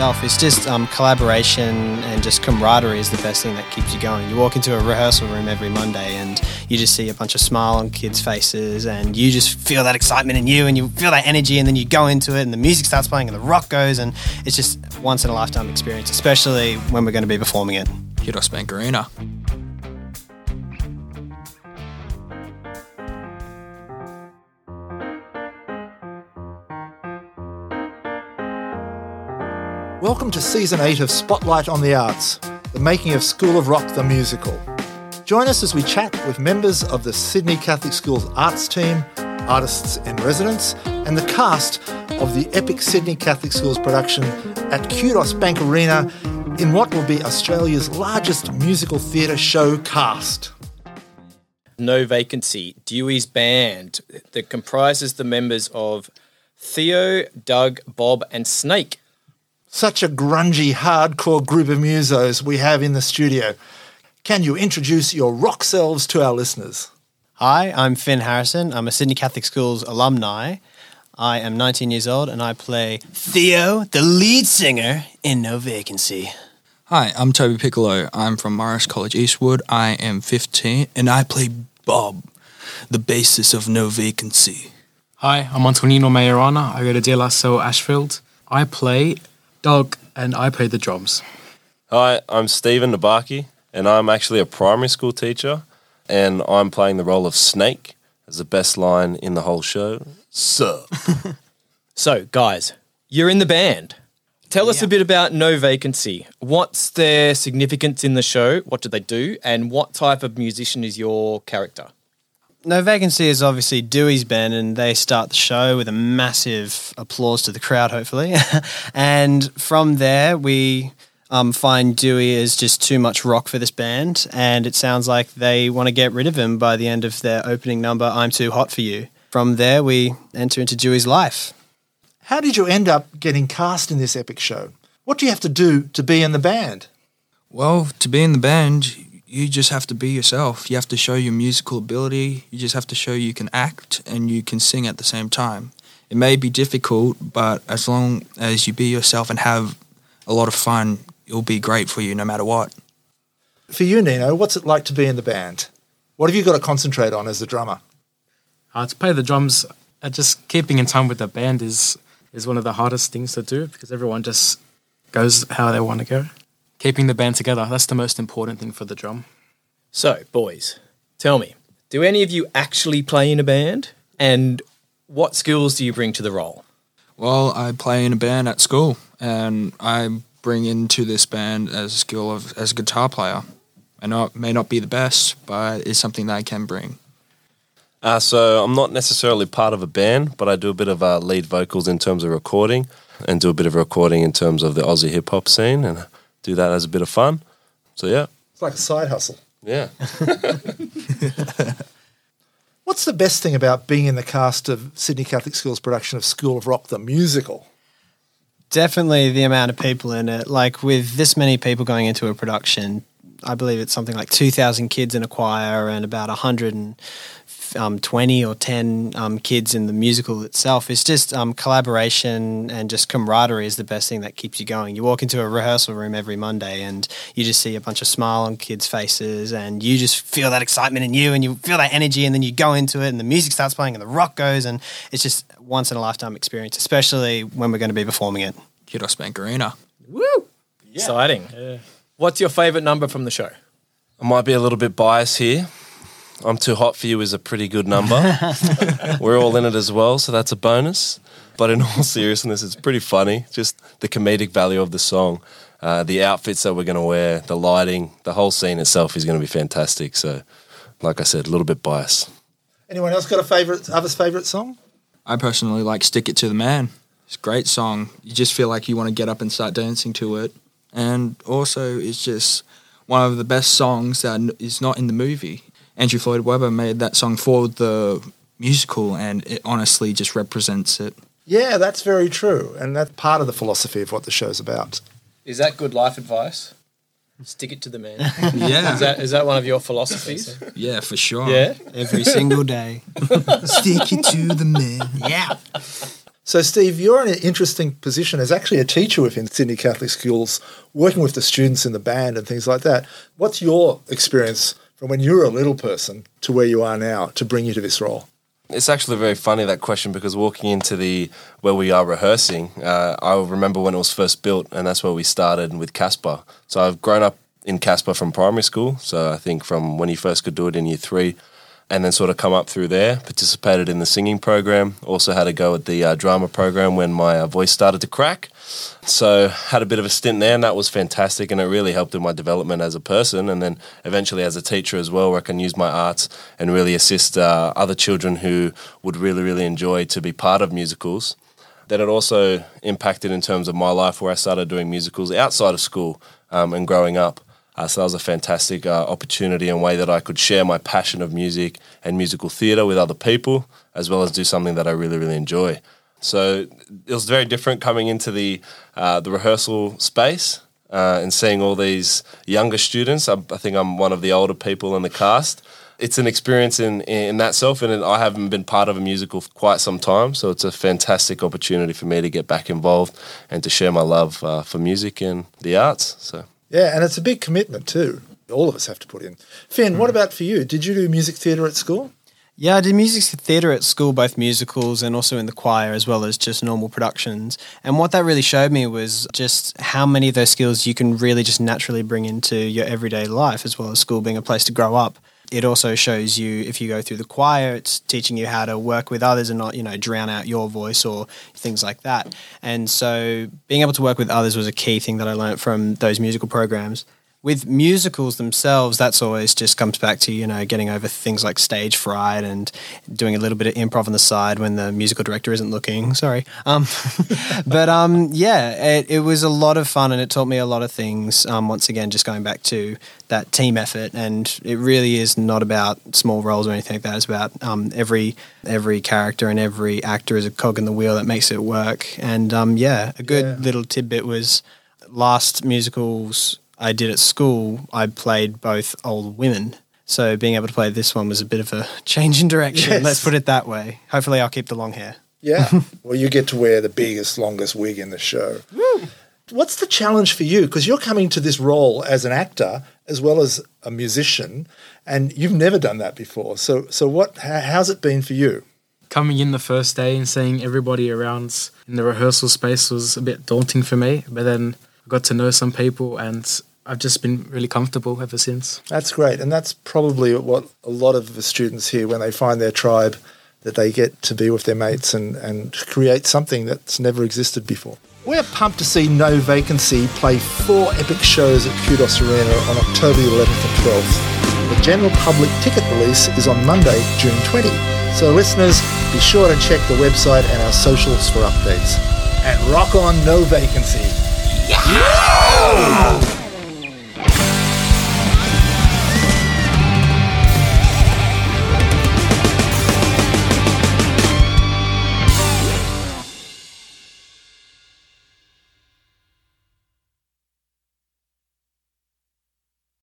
It's just um, collaboration and just camaraderie is the best thing that keeps you going. You walk into a rehearsal room every Monday and you just see a bunch of smile on kids' faces and you just feel that excitement in you and you feel that energy and then you go into it and the music starts playing and the rock goes and it's just once in a lifetime experience, especially when we're going to be performing it. Kudos Bank. Welcome to season 8 of Spotlight on the Arts, the making of School of Rock the musical. Join us as we chat with members of the Sydney Catholic Schools arts team, artists in residence, and the cast of the epic Sydney Catholic Schools production at Kudos Bank Arena in what will be Australia's largest musical theatre show cast. No Vacancy, Dewey's band that comprises the members of Theo, Doug, Bob, and Snake. Such a grungy, hardcore group of musos we have in the studio. Can you introduce your rock selves to our listeners? Hi, I'm Finn Harrison. I'm a Sydney Catholic Schools alumni. I am 19 years old and I play Theo, the lead singer in No Vacancy. Hi, I'm Toby Piccolo. I'm from Marist College Eastwood. I am 15 and I play Bob, the bassist of No Vacancy. Hi, I'm Antonino Majorana. I go to De La Salle Ashfield. I play Doug and I play the drums. Hi, I'm Stephen Nabaki, and I'm actually a primary school teacher, and I'm playing the role of Snake as the best line in the whole show. Sup? So, guys, you're in the band. Tell us a bit about No Vacancy. What's their significance in the show? What do they do? And what type of musician is your character? No Vacancy is obviously Dewey's band, and they start the show with a massive applause to the crowd, hopefully. and from there, we um, find Dewey is just too much rock for this band, and it sounds like they want to get rid of him by the end of their opening number, I'm Too Hot for You. From there, we enter into Dewey's life. How did you end up getting cast in this epic show? What do you have to do to be in the band? Well, to be in the band, you just have to be yourself. You have to show your musical ability. You just have to show you can act and you can sing at the same time. It may be difficult, but as long as you be yourself and have a lot of fun, it'll be great for you no matter what. For you, Nino, what's it like to be in the band? What have you got to concentrate on as a drummer? Uh, to play the drums, uh, just keeping in time with the band is is one of the hardest things to do because everyone just goes how they want to go. Keeping the band together, that's the most important thing for the drum. So, boys, tell me, do any of you actually play in a band? And what skills do you bring to the role? Well, I play in a band at school, and I bring into this band as a skill of as a guitar player. I know it may not be the best, but it's something that I can bring. Uh, so I'm not necessarily part of a band, but I do a bit of uh, lead vocals in terms of recording, and do a bit of recording in terms of the Aussie hip hop scene, and do that as a bit of fun. So yeah, It's like a side hustle. yeah. What's the best thing about being in the cast of Sydney Catholic Schools' production of School of Rock the musical? Definitely the amount of people in it. Like with this many people going into a production, I believe it's something like 2,000 kids in a choir and about 120 or 10 um, kids in the musical itself. It's just um, collaboration and just camaraderie is the best thing that keeps you going. You walk into a rehearsal room every Monday and you just see a bunch of smile on kids' faces and you just feel that excitement in you and you feel that energy and then you go into it and the music starts playing and the rock goes and it's just once in a lifetime experience, especially when we're going to be performing it. Kudos Bank Arena. Woo! Exciting. What's your favourite number from the show? I might be a little bit biased here. I'm Too Hot For You is a pretty good number. We're all in it as well, so that's a bonus. But in all seriousness, it's pretty funny. Just the comedic value of the song, uh, the outfits that we're going to wear, the lighting, the whole scene itself is going to be fantastic. So, like I said, a little bit biased. Anyone else got a favorite, other's favorite song? I personally like Stick It to the Man. It's a great song. You just feel like you want to get up and start dancing to it. And also, it's just one of the best songs that is not in the movie. Andrew Lloyd Webber made that song for the musical, and it honestly just represents it. Yeah, that's very true. And that's part of the philosophy of what the show's about. Is that good life advice? Stick it to the man. Yeah, Is that is that one of your philosophies? yeah, for sure. Yeah. Every single day. Stick it to the man. Yeah. So, Steve, you're in an interesting position as actually a teacher within Sydney Catholic schools, working with the students in the band and things like that. What's your experience from when you were a little person to where you are now to bring you to this role? It's actually very funny that question because walking into the where we are rehearsing, uh, I remember when it was first built, and that's where we started with CaSPA. So I've grown up in CaSPA from primary school. So I think from when you first could do it in year three, and then sort of come up through there. Participated in the singing program. Also had a go at the uh, drama program when my uh, voice started to crack. So had a bit of a stint there, and that was fantastic, and it really helped in my development as a person, and then eventually as a teacher as well, where I can use my arts and really assist uh, other children who would really, really enjoy to be part of musicals. Then it also impacted in terms of my life, where I started doing musicals outside of school um, and growing up. Uh, so that was a fantastic uh, opportunity and way that I could share my passion of music and musical theatre with other people, as well as do something that I really, really enjoy. So it was very different coming into the uh, the rehearsal space uh, and seeing all these younger students. I, I, think I'm one of the older people in the cast. It's an experience in in that self, and I haven't been part of a musical for quite some time. So it's a fantastic opportunity for me to get back involved and to share my love uh, for music and the arts. So. Yeah, and it's a big commitment too. All of us have to put in. Finn, mm. what about for you? Did you do music theatre at school? Yeah, I did music theatre at school, both musicals and also in the choir, as well as just normal productions. And what that really showed me was just how many of those skills you can really just naturally bring into your everyday life, as well as school being a place to grow up. It also shows you if you go through the choir, it's teaching you how to work with others and not, you know, drown out your voice or things like that. And so being able to work with others was a key thing that I learned from those musical programs with musicals themselves, that's always just comes back to you know getting over things like stage fright and doing a little bit of improv on the side when the musical director isn't looking. Sorry, um, but um, yeah, it, it, was a lot of fun and it taught me a lot of things. Um, once again, just going back to that team effort, and it really is not about small roles or anything like that. It's about um, every every character and every actor is a cog in the wheel that makes it work. And um, yeah, a good yeah. little tidbit was last musicals I did at school, I played both old women. So being able to play this one was a bit of a change in direction. Yes. Let's put it that way. Hopefully, I'll keep the long hair. Yeah. well, you get to wear the biggest, longest wig in the show. Woo. What's the challenge for you? Because you're coming to this role as an actor as well as a musician, and you've never done that before. So, so what? how's it been for you? Coming in the first day and seeing everybody around in the rehearsal space was a bit daunting for me, but then I got to know some people and I've just been really comfortable ever since. That's great. And that's probably what a lot of the students here, when they find their tribe, that they get to be with their mates and, and create something that's never existed before. We're pumped to see No Vacancy play four epic shows at Kudos Arena on October 11th and 12th. The general public ticket release is on Monday, June 20. So, listeners, be sure to check the website and our socials for updates. And rock on No Vacancy. Yeah!